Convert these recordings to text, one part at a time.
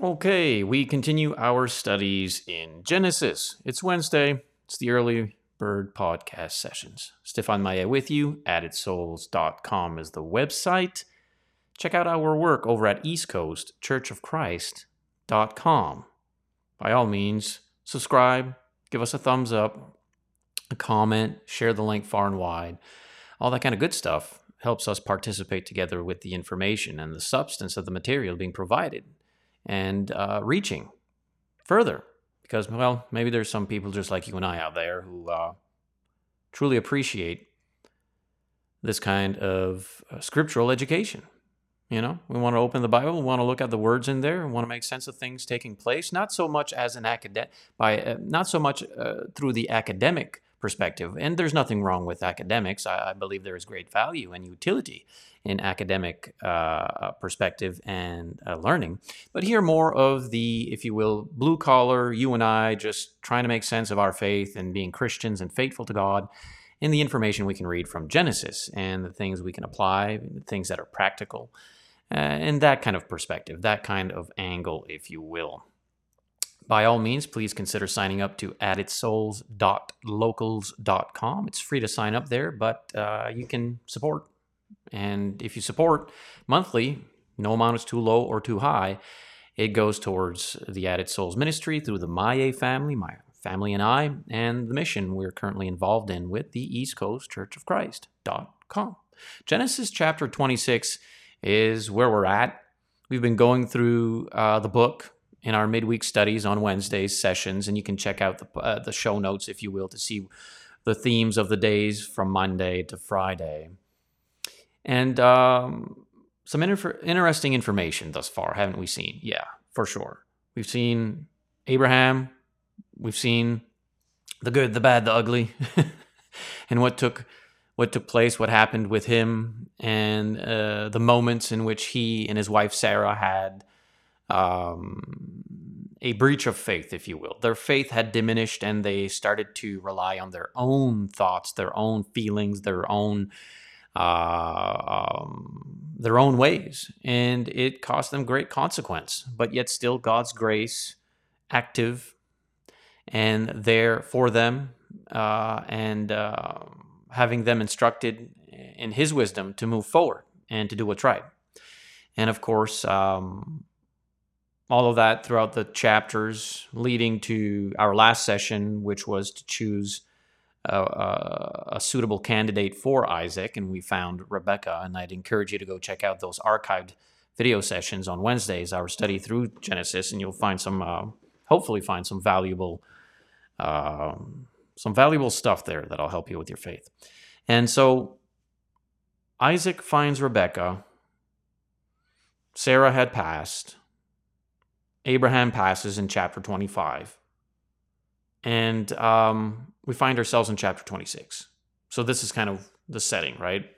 Okay, we continue our studies in Genesis. It's Wednesday. It's the early bird podcast sessions. Stefan Maya with you. AddedSouls.com is the website. Check out our work over at East Church of Christ.com. By all means, subscribe, give us a thumbs up, a comment, share the link far and wide. All that kind of good stuff helps us participate together with the information and the substance of the material being provided and uh, reaching further. Because, well, maybe there's some people just like you and I out there who uh, truly appreciate this kind of uh, scriptural education. You know, we want to open the Bible, we want to look at the words in there, we want to make sense of things taking place, not so much as an academic, by uh, not so much uh, through the academic perspective. And there's nothing wrong with academics. I, I believe there is great value and utility in academic uh, perspective and uh, learning. But here, more of the, if you will, blue collar, you and I just trying to make sense of our faith and being Christians and faithful to God in the information we can read from Genesis and the things we can apply, things that are practical, uh, and that kind of perspective, that kind of angle, if you will. By all means, please consider signing up to addedsouls.locals.com. It's free to sign up there, but uh, you can support and if you support monthly, no amount is too low or too high. It goes towards the Added Souls Ministry through the Maye family, my family and I, and the mission we're currently involved in with the East Coast Church of Christ.com. Genesis chapter 26 is where we're at. We've been going through uh, the book in our midweek studies on Wednesdays sessions, and you can check out the, uh, the show notes, if you will, to see the themes of the days from Monday to Friday. And um, some inter- interesting information thus far, haven't we seen? Yeah, for sure. We've seen Abraham, we've seen the good, the bad, the ugly, and what took what took place, what happened with him, and uh, the moments in which he and his wife Sarah had um, a breach of faith, if you will. Their faith had diminished, and they started to rely on their own thoughts, their own feelings, their own uh, um, their own ways, and it cost them great consequence. But yet, still, God's grace active and there for them, uh, and uh, having them instructed in His wisdom to move forward and to do what's right. And of course, um, all of that throughout the chapters leading to our last session, which was to choose a, a, suitable candidate for Isaac, and we found Rebecca. And I'd encourage you to go check out those archived video sessions on Wednesdays, our study through Genesis, and you'll find some, uh, hopefully, find some valuable, uh, some valuable stuff there that'll help you with your faith. And so, Isaac finds Rebecca. Sarah had passed. Abraham passes in chapter 25. And um, we find ourselves in chapter 26. So this is kind of the setting, right?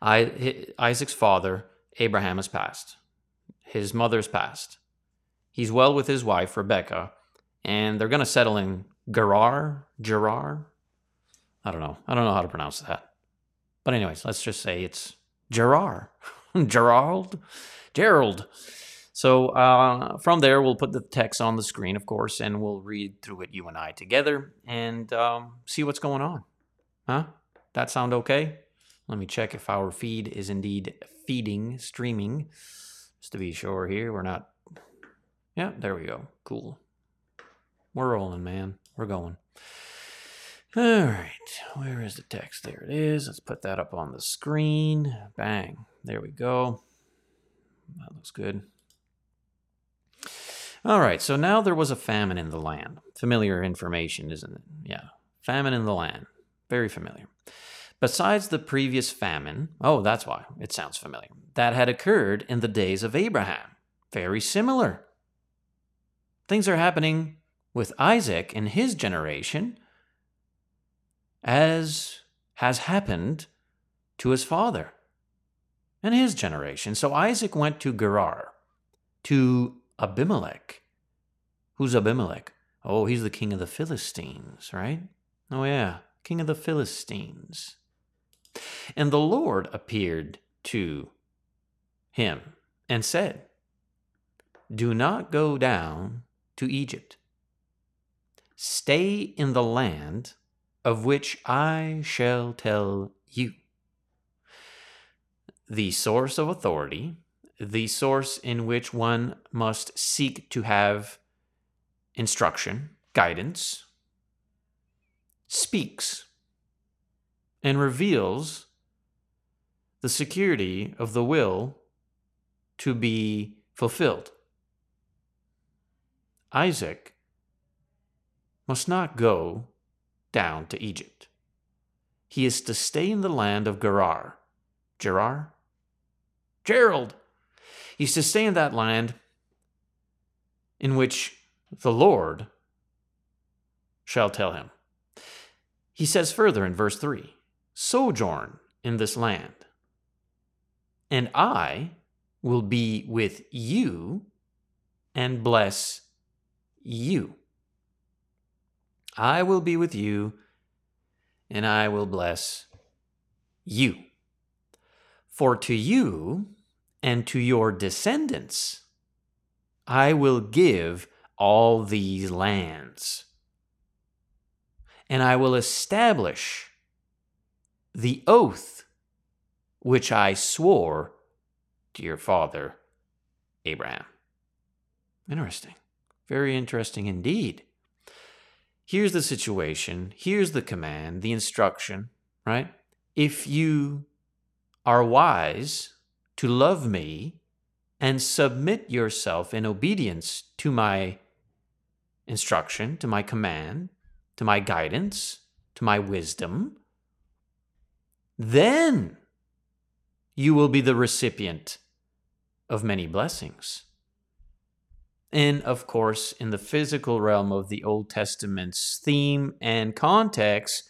I, Isaac's father, Abraham, has passed. His mother's passed. He's well with his wife, Rebecca, and they're going to settle in Gerar, Gerar. I don't know. I don't know how to pronounce that. But anyways, let's just say it's Gerar. Gerald? Gerald. So uh, from there, we'll put the text on the screen, of course, and we'll read through it, you and I together, and um, see what's going on. Huh? That sound okay? Let me check if our feed is indeed feeding, streaming, just to be sure here. We're not. Yeah, there we go. Cool. We're rolling, man. We're going. All right. Where is the text? There it is. Let's put that up on the screen. Bang. There we go. That looks good. All right, so now there was a famine in the land. Familiar information, isn't it? Yeah, famine in the land. Very familiar. Besides the previous famine, oh, that's why it sounds familiar, that had occurred in the days of Abraham. Very similar. Things are happening with Isaac in his generation as has happened to his father and his generation. So Isaac went to Gerar, to Abimelech. Who's Abimelech? Oh, he's the king of the Philistines, right? Oh, yeah, king of the Philistines. And the Lord appeared to him and said, do not go down to Egypt. Stay in the land of which I shall tell you. The source of authority, the source in which one must seek to have instruction, guidance, speaks and reveals the security of the will to be fulfilled. Isaac must not go down to Egypt. He is to stay in the land of Gerar. Gerar? Gerald! He's to stay in that land in which the Lord shall tell him. He says further in verse 3 Sojourn in this land, and I will be with you and bless you. I will be with you and I will bless you. For to you and to your descendants I will give all these lands, and I will establish the oath which I swore to your father Abraham. Interesting. Very interesting indeed. Here's the situation. Here's the command, the instruction, right? If you are wise to love me and submit yourself in obedience to my instruction, to my command, to my guidance, to my wisdom, then you will be the recipient of many blessings. And of course, in the physical realm of the Old Testament's theme and context,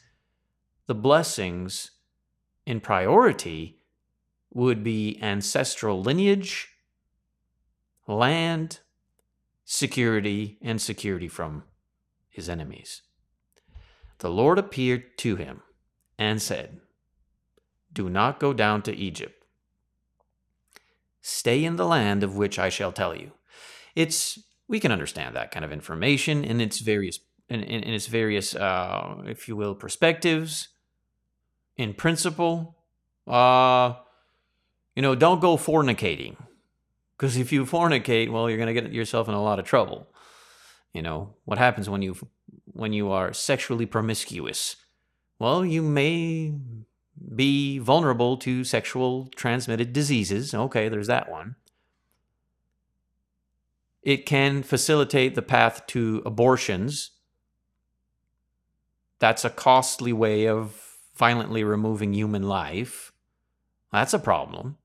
the blessings in priority would be ancestral lineage, land, security, and security from his enemies. The Lord appeared to him and said, Do not go down to Egypt. Stay in the land of which I shall tell you. It's we can understand that kind of information in its various in, in, in its various uh, if you will perspectives. In principle, uh, you know, don't go fornicating because if you fornicate, well, you're going to get yourself in a lot of trouble. You know what happens when you when you are sexually promiscuous? Well, you may be vulnerable to sexual transmitted diseases. Okay, there's that one. It can facilitate the path to abortions. That's a costly way of violently removing human life. That's a problem.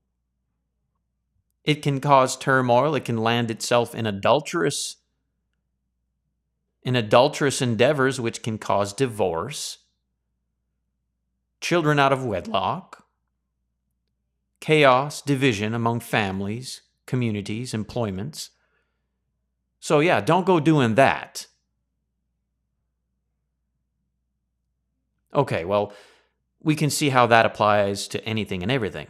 It can cause turmoil. It can land itself in adulterous in adulterous endeavors which can cause divorce children out of wedlock, chaos, division among families, communities, employments. So, yeah, don't go doing that. Okay, well, we can see how that applies to anything and everything.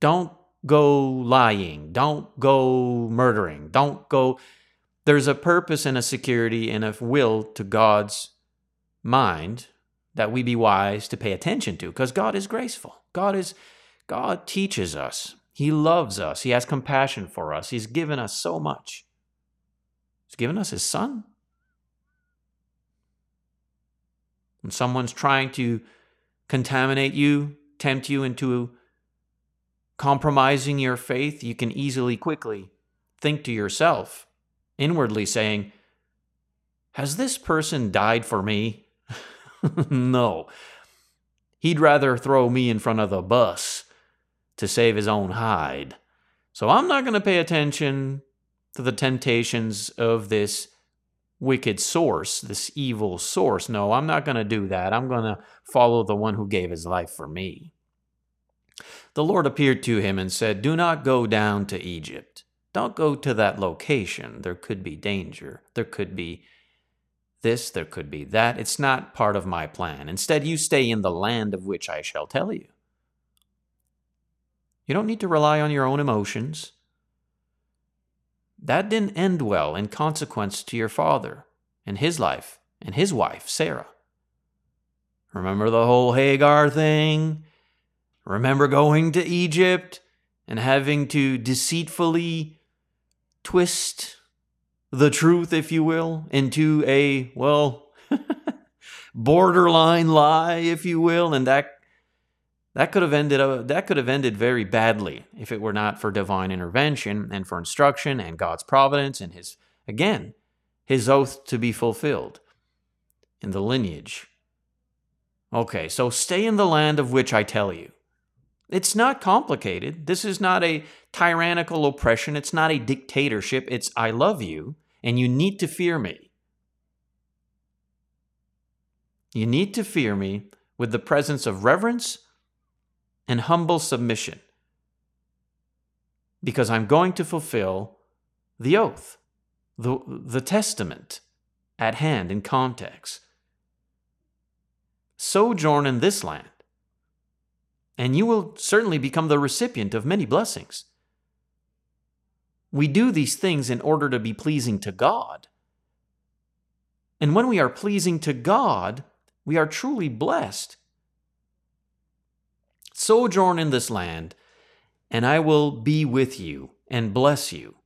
Don't go lying. Don't go murdering. Don't go. There's a purpose and a security and a will to God's mind that we be wise to pay attention to because God is graceful. God is God teaches us. He loves us. He has compassion for us. He's given us so much. He's given us his son. When someone's trying to contaminate you, tempt you into compromising your faith, you can easily, quickly think to yourself, inwardly saying, Has this person died for me? no. He'd rather throw me in front of the bus to save his own hide. So I'm not going to pay attention to the temptations of this wicked source, this evil source. No, I'm not going to do that. I'm going to follow the one who gave his life for me. The Lord appeared to him and said, Do not go down to Egypt. Don't go to that location. There could be danger. There could be this, there could be that. It's not part of my plan. Instead, you stay in the land of which I shall tell you. You don't need to rely on your own emotions. that didn't end well in consequence to your father and his life and his wife, Sarah. Remember the whole Hagar thing? Remember going to Egypt and having to deceitfully twist the truth, if you will, into a, well, borderline lie, if you will, and that that could have ended uh, that could have ended very badly if it were not for divine intervention and for instruction and God's providence and his again his oath to be fulfilled in the lineage. Okay, so stay in the land of which I tell you. It's not complicated. This is not a tyrannical oppression. It's not a dictatorship. It's I love you and you need to fear me. You need to fear me with the presence of reverence and humble submission because I'm going to fulfill the oath, the, the testament at hand in context. Sojourn in this land, and you will certainly become the recipient of many blessings. We do these things in order to be pleasing to God. And when we are pleasing to God, we are truly blessed Sojourn in this land, and I will be with you and bless you.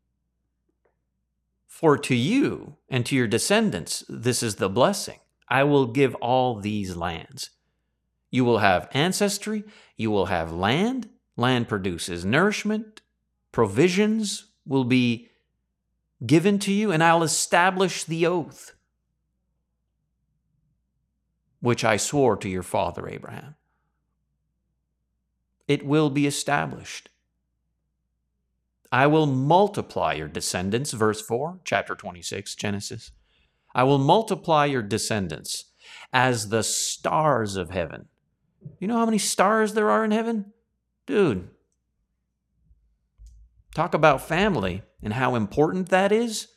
For to you and to your descendants, this is the blessing. I will give all these lands. You will have ancestry, you will have land. Land produces nourishment, provisions will be given to you, and I'll establish the oath which I swore to your father Abraham it will be established. I will multiply your descendants, verse 4, chapter 26, Genesis. I will multiply your descendants as the stars of heaven. You know how many stars there are in heaven? Dude, talk about family and how important that is.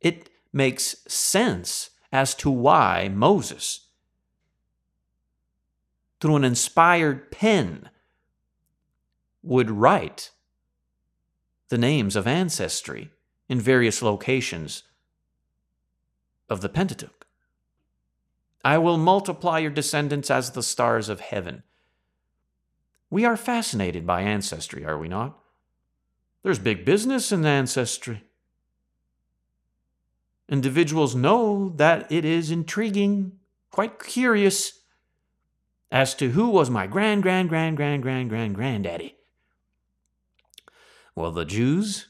It makes sense as to why Moses through an inspired pen, would write the names of ancestry in various locations of the Pentateuch. I will multiply your descendants as the stars of heaven. We are fascinated by ancestry, are we not? There's big business in ancestry. Individuals know that it is intriguing, quite curious, as to who was my grand, grand, grand, grand, grand, grand, granddaddy. Well, the Jews,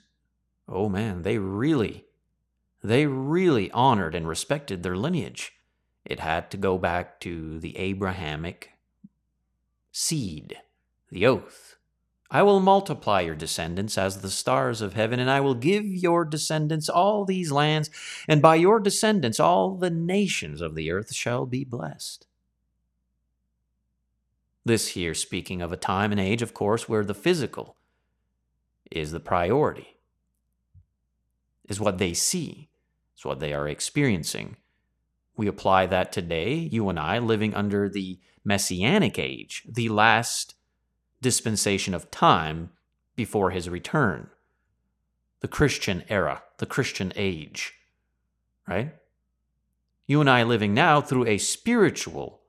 oh man, they really, they really honored and respected their lineage. It had to go back to the Abrahamic seed, the oath. I will multiply your descendants as the stars of heaven, and I will give your descendants all these lands, and by your descendants all the nations of the earth shall be blessed. This here speaking of a time and age, of course, where the physical is the priority, is what they see, is what they are experiencing. We apply that today, you and I, living under the messianic age, the last dispensation of time before his return, the Christian era, the Christian age, right? You and I living now through a spiritual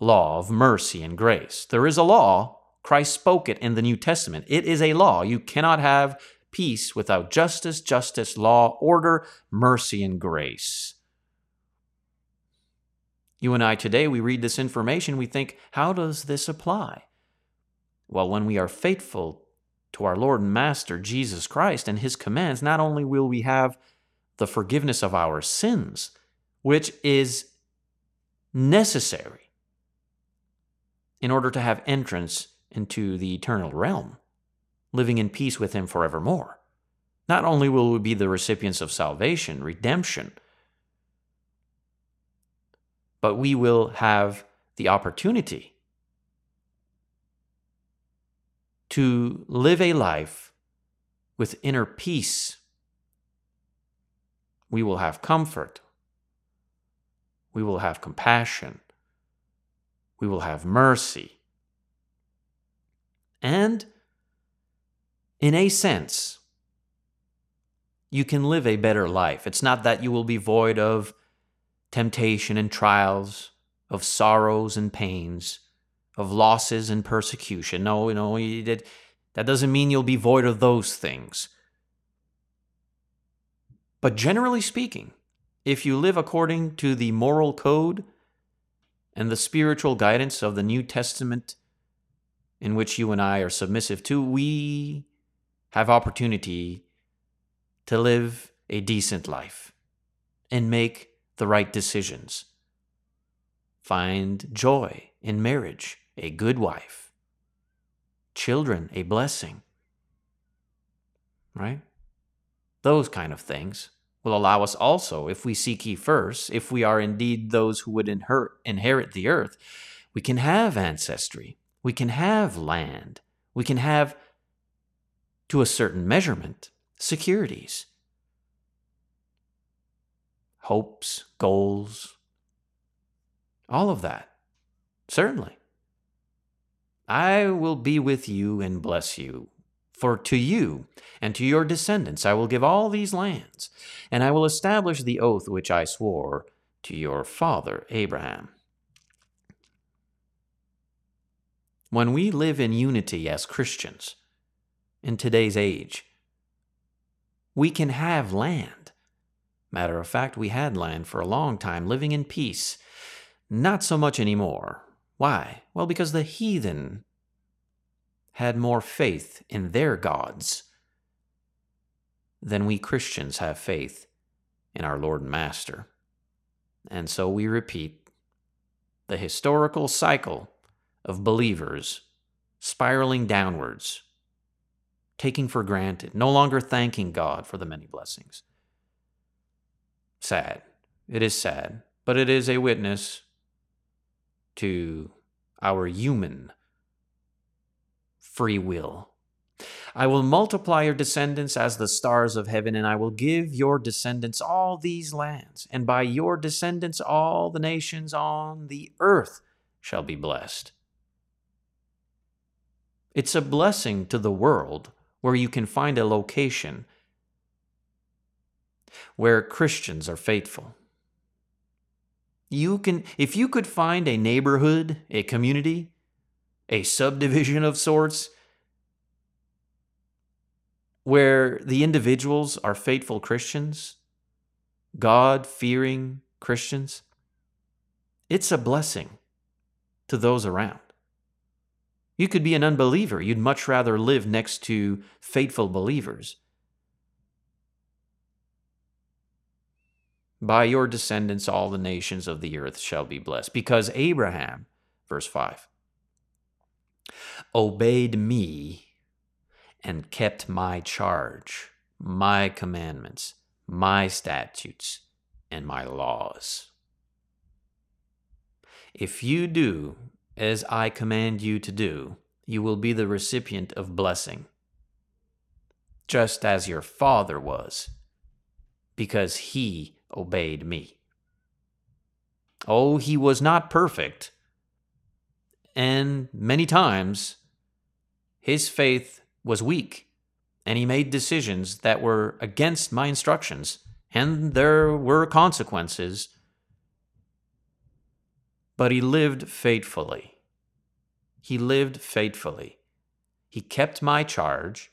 law of mercy and grace. There is a law. Christ spoke it in the New Testament. It is a law. You cannot have peace without justice, justice, law, order, mercy, and grace. You and I today, we read this information, we think, how does this apply? Well, when we are faithful to our Lord and Master Jesus Christ and His commands, not only will we have the forgiveness of our sins, which is necessary in order to have entrance into the eternal realm, living in peace with Him forevermore. Not only will we be the recipients of salvation, redemption, but we will have the opportunity to live a life with inner peace. We will have comfort. We will have compassion we will have mercy. And in a sense, you can live a better life. It's not that you will be void of temptation and trials, of sorrows and pains, of losses and persecution. No, no, that, that doesn't mean you'll be void of those things. But generally speaking, if you live according to the moral code and the spiritual guidance of the New Testament in which you and I are submissive to, we have opportunity to live a decent life and make the right decisions. Find joy in marriage, a good wife, children, a blessing, right? Those kind of things will allow us also, if we seek ye first, if we are indeed those who would inherit, inherit the earth, we can have ancestry, we can have land, we can have, to a certain measurement, securities, hopes, goals, all of that. Certainly. I will be with you and bless you. For to you and to your descendants I will give all these lands, and I will establish the oath which I swore to your father Abraham. When we live in unity as Christians in today's age, we can have land. Matter of fact, we had land for a long time, living in peace. Not so much anymore. Why? Well, because the heathen had more faith in their gods than we Christians have faith in our Lord and Master. And so we repeat the historical cycle of believers spiraling downwards, taking for granted, no longer thanking God for the many blessings. Sad. It is sad, but it is a witness to our human free will. I will multiply your descendants as the stars of heaven, and I will give your descendants all these lands, and by your descendants all the nations on the earth shall be blessed. It's a blessing to the world where you can find a location where Christians are faithful. You can if you could find a neighborhood, a community a subdivision of sorts where the individuals are faithful Christians, God fearing Christians, it's a blessing to those around. You could be an unbeliever. You'd much rather live next to faithful believers. By your descendants, all the nations of the earth shall be blessed. Because Abraham, verse 5, obeyed me and kept my charge, my commandments, my statutes, and my laws. If you do as I command you to do, you will be the recipient of blessing, just as your father was, because he obeyed me. Oh, he was not perfect and many times, his faith was weak, and he made decisions that were against my instructions, and there were consequences. But he lived faithfully. He lived faithfully. He kept my charge,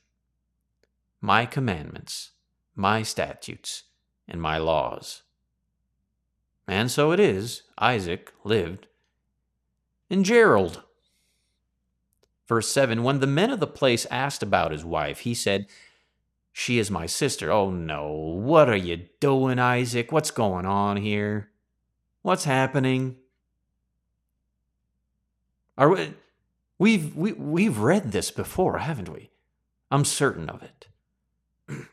my commandments, my statutes, and my laws. And so it is, Isaac lived and Gerald. Verse 7 When the men of the place asked about his wife, he said, She is my sister. Oh no, what are you doing, Isaac? What's going on here? What's happening? Are we, we've we, we've read this before, haven't we? I'm certain of it.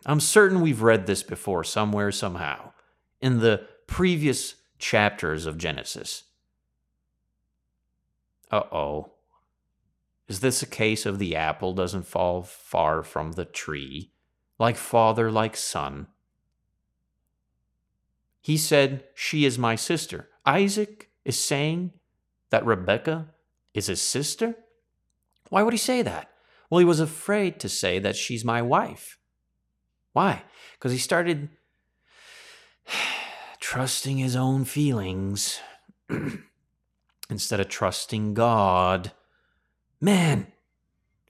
I'm certain we've read this before somewhere somehow in the previous chapters of Genesis. Uh oh. Is this a case of the apple doesn't fall far from the tree, like father, like son? He said, She is my sister. Isaac is saying that Rebecca is his sister? Why would he say that? Well, he was afraid to say that she's my wife. Why? Because he started trusting his own feelings instead of trusting God. Man,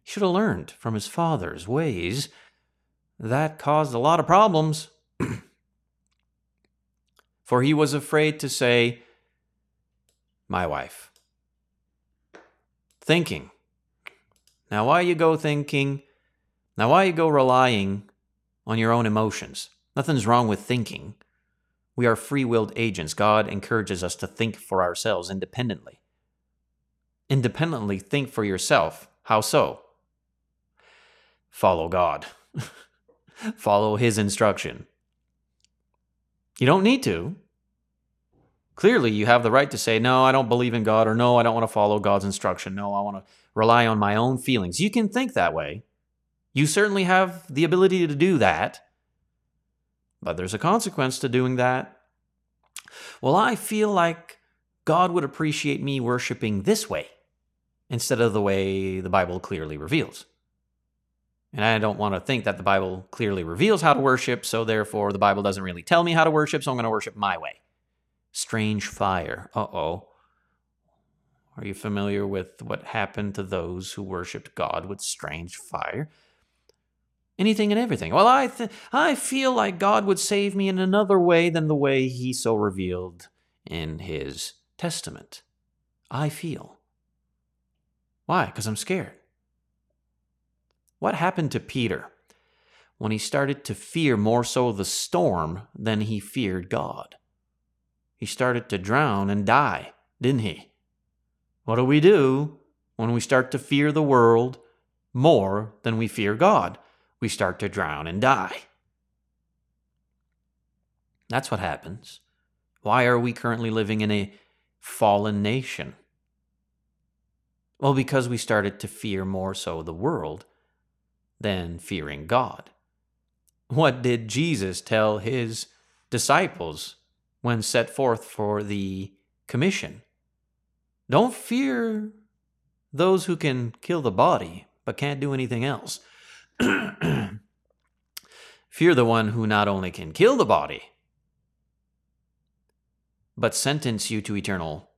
he should have learned from his father's ways. That caused a lot of problems. For he was afraid to say, My wife. Thinking. Now, why you go thinking? Now, why you go relying on your own emotions? Nothing's wrong with thinking. We are free willed agents. God encourages us to think for ourselves independently. Independently think for yourself. How so? Follow God, follow His instruction. You don't need to. Clearly, you have the right to say, No, I don't believe in God, or No, I don't want to follow God's instruction. No, I want to rely on my own feelings. You can think that way. You certainly have the ability to do that. But there's a consequence to doing that. Well, I feel like God would appreciate me worshiping this way instead of the way the Bible clearly reveals. And I don't want to think that the Bible clearly reveals how to worship, so therefore the Bible doesn't really tell me how to worship, so I'm going to worship my way. Strange fire. Uh oh. Are you familiar with what happened to those who worshiped God with strange fire? Anything and everything. Well, I, th- I feel like God would save me in another way than the way He so revealed in His Testament. I feel. Why? Because I'm scared. What happened to Peter when he started to fear more so the storm than he feared God? He started to drown and die, didn't he? What do we do when we start to fear the world more than we fear God? We start to drown and die. That's what happens. Why are we currently living in a fallen nation? Well, because we started to fear more so the world than fearing God. What did Jesus tell his disciples when set forth for the commission? Don't fear those who can kill the body but can't do anything else. fear the one who not only can kill the body, but sentence you to eternal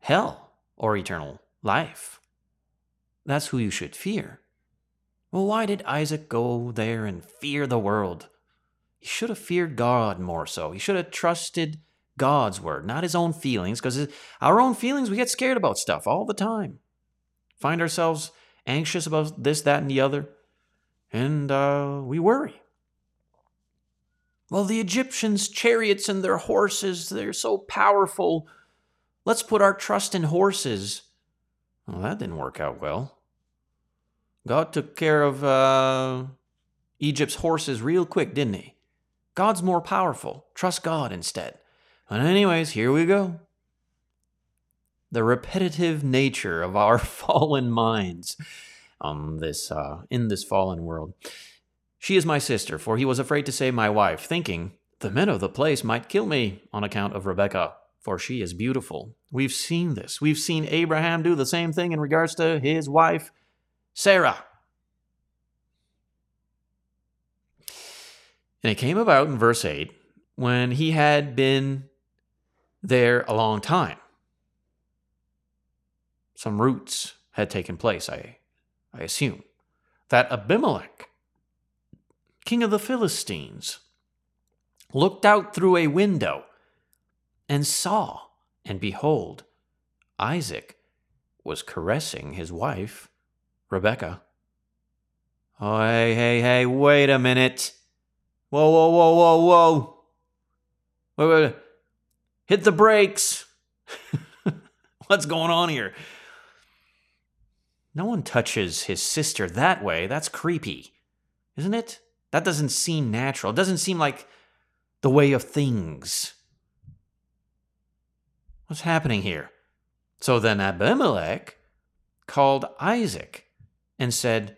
hell or eternal life. That's who you should fear. Well, why did Isaac go there and fear the world? He should have feared God more so. He should have trusted God's word, not his own feelings, because our own feelings, we get scared about stuff all the time. Find ourselves anxious about this, that, and the other, and uh, we worry. Well, the Egyptians' chariots and their horses, they're so powerful. Let's put our trust in horses. Well, that didn't work out well. God took care of uh, Egypt's horses real quick, didn't he? God's more powerful. Trust God instead. And, anyways, here we go. The repetitive nature of our fallen minds on this uh, in this fallen world. She is my sister, for he was afraid to say my wife, thinking, The men of the place might kill me on account of Rebekah, for she is beautiful. We've seen this. We've seen Abraham do the same thing in regards to his wife, Sarah. And it came about in verse 8 when he had been there a long time. Some roots had taken place, I, I assume, that Abimelech, king of the Philistines, looked out through a window and saw, and behold, Isaac was caressing his wife Rebecca. Oh, hey, hey, hey, wait a minute. Whoa, whoa, whoa, whoa, whoa. Wait, wait. Hit the brakes. What's going on here? No one touches his sister that way. That's creepy, isn't it? That doesn't seem natural. It doesn't seem like the way of things. What's happening here? So then Abimelech called Isaac and said,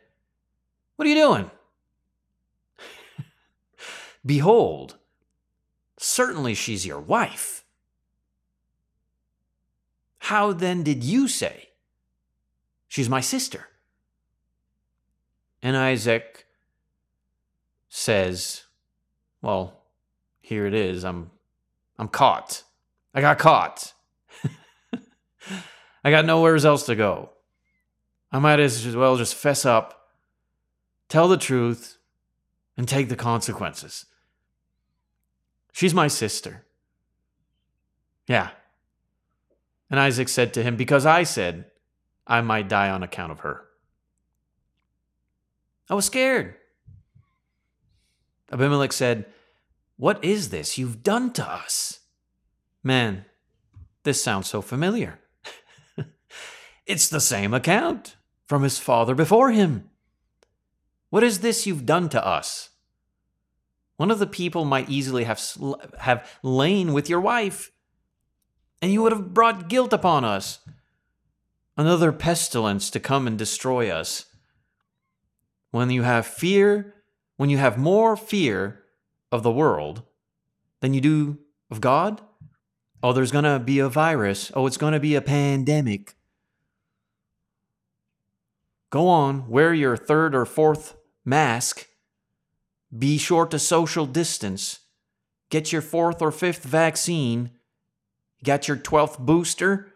What are you doing? Behold, certainly she's your wife. How then did you say, She's my sister? And Isaac says, Well, here it is. I'm I'm caught. I got caught. I got nowhere else to go. I might as well just fess up, tell the truth, and take the consequences. She's my sister. Yeah. And Isaac said to him, Because I said I might die on account of her. I was scared. Abimelech said, What is this you've done to us? Man, this sounds so familiar. it's the same account from his father before him. What is this you've done to us? One of the people might easily have, sl- have lain with your wife, and you would have brought guilt upon us. Another pestilence to come and destroy us. When you have fear, when you have more fear of the world than you do of God, oh, there's going to be a virus. Oh, it's going to be a pandemic. Go on, wear your third or fourth mask. Be sure to social distance. Get your fourth or fifth vaccine. Got your 12th booster?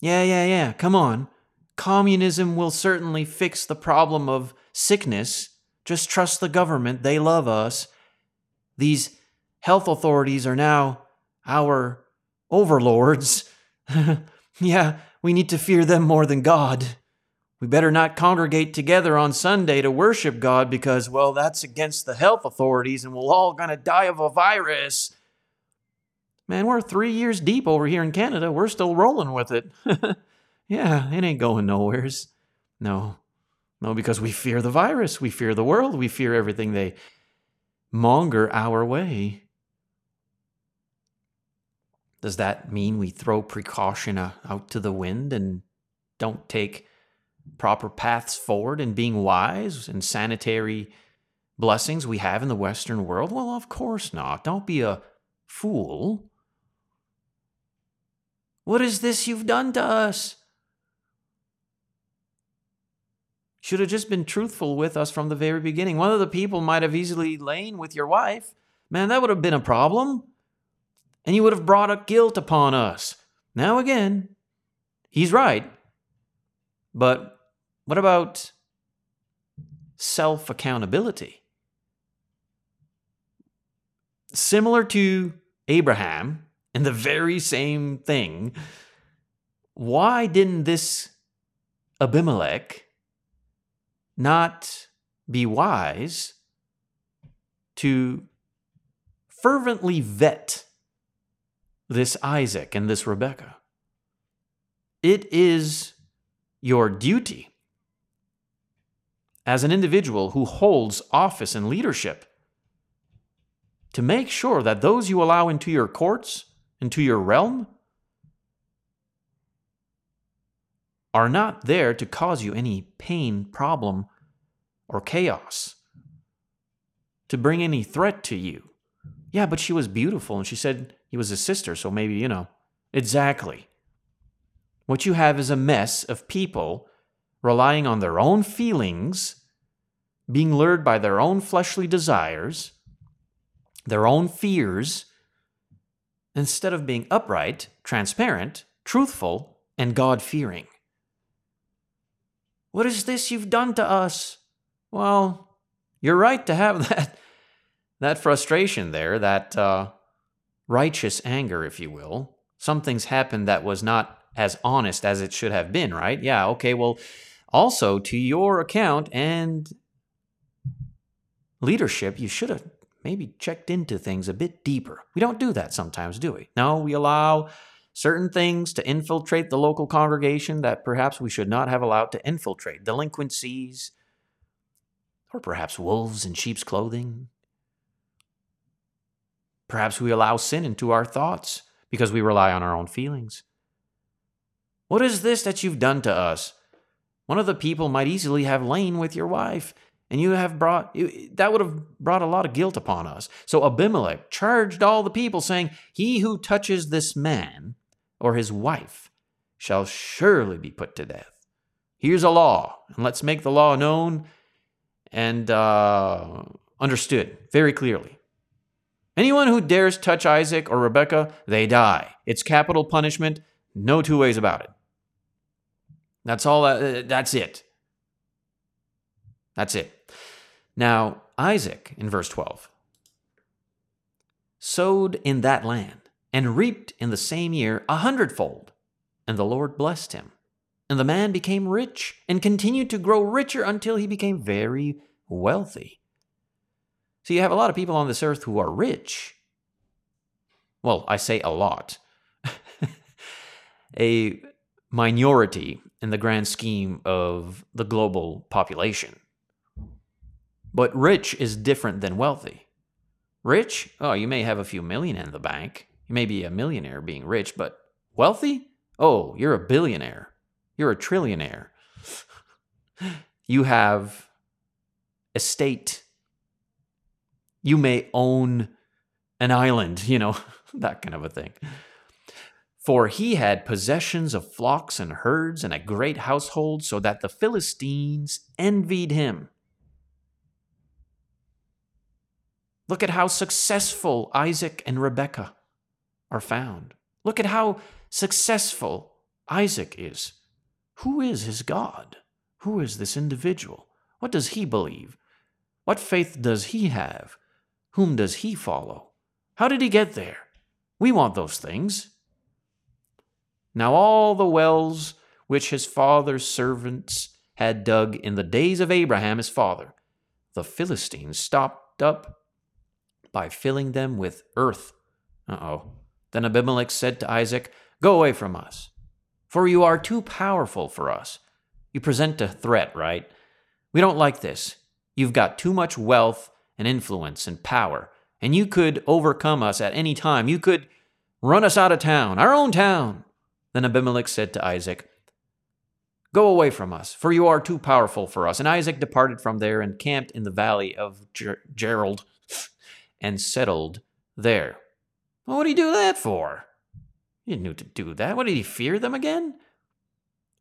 Yeah, yeah, yeah, come on. Communism will certainly fix the problem of sickness. Just trust the government, they love us. These health authorities are now our overlords. yeah, we need to fear them more than God. We better not congregate together on Sunday to worship God because, well, that's against the health authorities and we're all to die of a virus. Man, we're three years deep over here in Canada. We're still rolling with it. yeah, it ain't going nowheres. No, no, because we fear the virus. We fear the world. We fear everything they monger our way. Does that mean we throw precaution out to the wind and don't take proper paths forward and being wise and sanitary blessings we have in the Western world? Well, of course not. Don't be a fool. What is this you've done to us? Should have just been truthful with us from the very beginning. One of the people might have easily lain with your wife. Man, that would have been a problem. And you would have brought a guilt upon us. Now, again, he's right. But what about self accountability? Similar to Abraham and the very same thing, why didn't this Abimelech not be wise to fervently vet this Isaac and this Rebecca? It is your duty as an individual who holds office and leadership to make sure that those you allow into your courts, into your realm, are not there to cause you any pain, problem, or chaos, to bring any threat to you. Yeah, but she was beautiful and she said he was a sister, so maybe, you know. Exactly. What you have is a mess of people relying on their own feelings being lured by their own fleshly desires, their own fears, instead of being upright, transparent, truthful, and God fearing. What is this you've done to us? Well, you're right to have that, that frustration there, that uh, righteous anger, if you will. Something's happened that was not as honest as it should have been, right? Yeah, okay, well, also to your account and leadership, you should have maybe checked into things a bit deeper. We don't do that sometimes, do we? No, we allow certain things to infiltrate the local congregation that perhaps we should not have allowed to infiltrate delinquencies, or perhaps wolves in sheep's clothing. Perhaps we allow sin into our thoughts because we rely on our own feelings. What is this that you've done to us? One of the people might easily have lain with your wife and you have brought that would have brought a lot of guilt upon us. So Abimelech charged all the people, saying, He who touches this man or his wife shall surely be put to death. Here's a law, and let's make the law known and uh, understood very clearly. Anyone who dares touch Isaac or Rebekah, they die. It's capital punishment, no two ways about it. That's all. Uh, that's it. That's it. Now, Isaac, in verse 12, sowed in that land and reaped in the same year a hundredfold, and the Lord blessed him. And the man became rich and continued to grow richer until he became very wealthy. So you have a lot of people on this earth who are rich. Well, I say a lot. a minority in the grand scheme of the global population. But rich is different than wealthy. Rich, oh, you may have a few million in the bank. You may be a millionaire being rich, but wealthy? Oh, you're a billionaire. You're a trillionaire. you have estate. You may own an island, you know, that kind of a thing. For he had possessions of flocks and herds and a great household, so that the Philistines envied him. Look at how successful Isaac and Rebekah are found. Look at how successful Isaac is. Who is his God? Who is this individual? What does he believe? What faith does he have? Whom does he follow? How did he get there? We want those things. Now, all the wells which his father's servants had dug in the days of Abraham his father, the Philistines stopped up by filling them with earth. Uh oh. Then Abimelech said to Isaac, Go away from us for you are too powerful for us. You present a threat, right? We don't like this. You've got too much wealth and influence and power, and you could overcome us at any time. You could run us out of town, our own town. Then Abimelech said to Isaac, Go away from us, for you are too powerful for us. And Isaac departed from there and camped in the valley of Ger- Gerar and settled there. Well, what did he do that for? He didn't need to do that. What did he fear them again?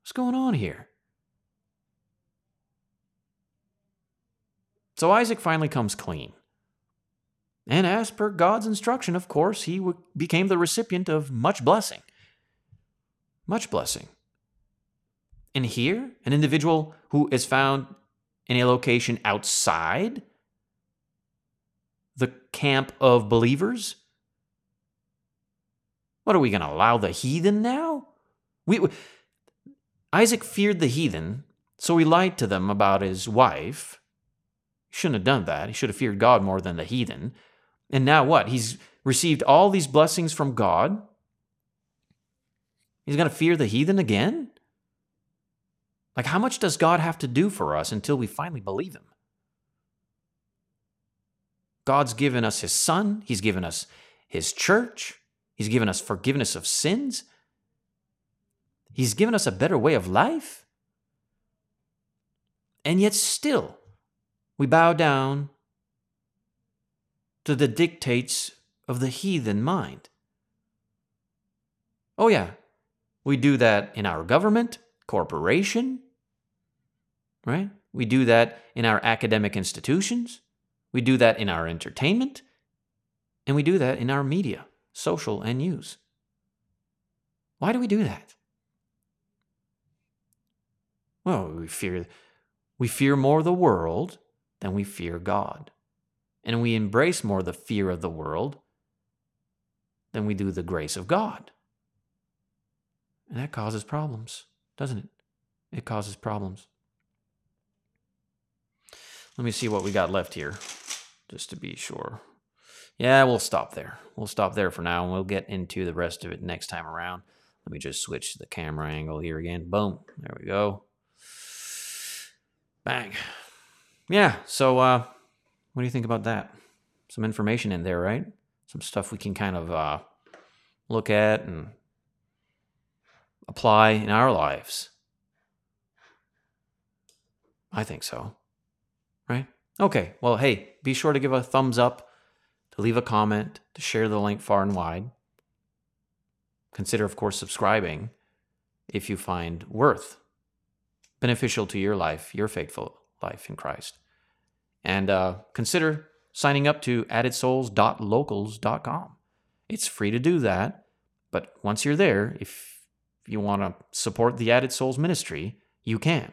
What's going on here? So Isaac finally comes clean. And as per God's instruction, of course, he w- became the recipient of much blessing. Much blessing. And here, an individual who is found in a location outside the camp of believers what are we going to allow the heathen now? We, we, Isaac feared the heathen, so he lied to them about his wife. He shouldn't have done that. He should have feared God more than the heathen. And now what? He's received all these blessings from God. He's going to fear the heathen again? Like, how much does God have to do for us until we finally believe Him? God's given us His Son, He's given us His church, He's given us forgiveness of sins. He's given us a better way of life. And yet, still, we bow down to the dictates of the heathen mind. Oh, yeah, we do that in our government, corporation, right? We do that in our academic institutions. We do that in our entertainment. And we do that in our media social, and news. Why do we do that? Well, we fear we fear more the world than we fear God. And we embrace more the fear of the world than we do the grace of God. And that causes problems, doesn't it? It causes problems. Let me see what we got left here, just to be sure. Yeah, we'll stop there. We'll stop there for now, and we'll get into the rest of it next time around. Let me just switch the camera angle here again. Boom. There we go. Bang. Yeah, so uh, what do you think about that? Some information in there, right? Some stuff we can kind of uh, look at and apply in our lives. I think so. Okay, well, hey, be sure to give a thumbs up to leave a comment, to share the link far and wide. Consider, of course, subscribing if you find worth beneficial to your life, your faithful life in Christ. And uh, consider signing up to addedsouls.locals.com. It's free to do that, but once you're there, if you want to support the Added Souls ministry, you can.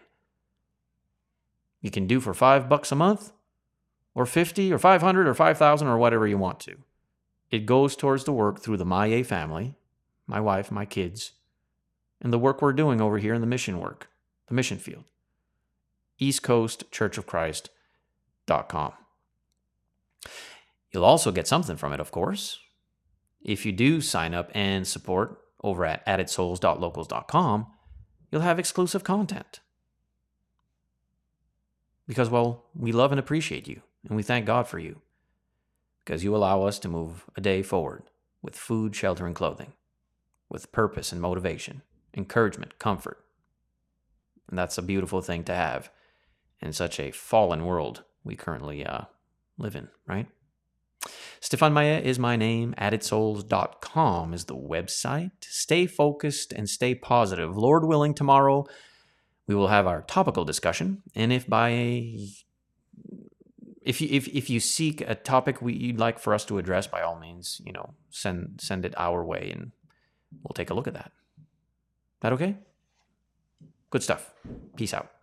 You can do for five bucks a month, or 50, or 500, or 5,000, or whatever you want to. It goes towards the work through the Maye family, my wife, my kids, and the work we're doing over here in the mission work, the mission field. East Coast Church of Christ.com. You'll also get something from it, of course. If you do sign up and support over at addedsouls.locals.com, you'll have exclusive content. Because, well, we love and appreciate you, and we thank God for you. Because you allow us to move a day forward with food, shelter, and clothing, with purpose and motivation, encouragement, comfort. And that's a beautiful thing to have in such a fallen world we currently uh, live in, right? Stefan Maya is my name. AddedSouls.com is the website. Stay focused and stay positive. Lord willing, tomorrow we will have our topical discussion. And if by if you if, if you seek a topic we, you'd like for us to address, by all means, you know, send send it our way and we'll take a look at that. That okay? Good stuff. Peace out.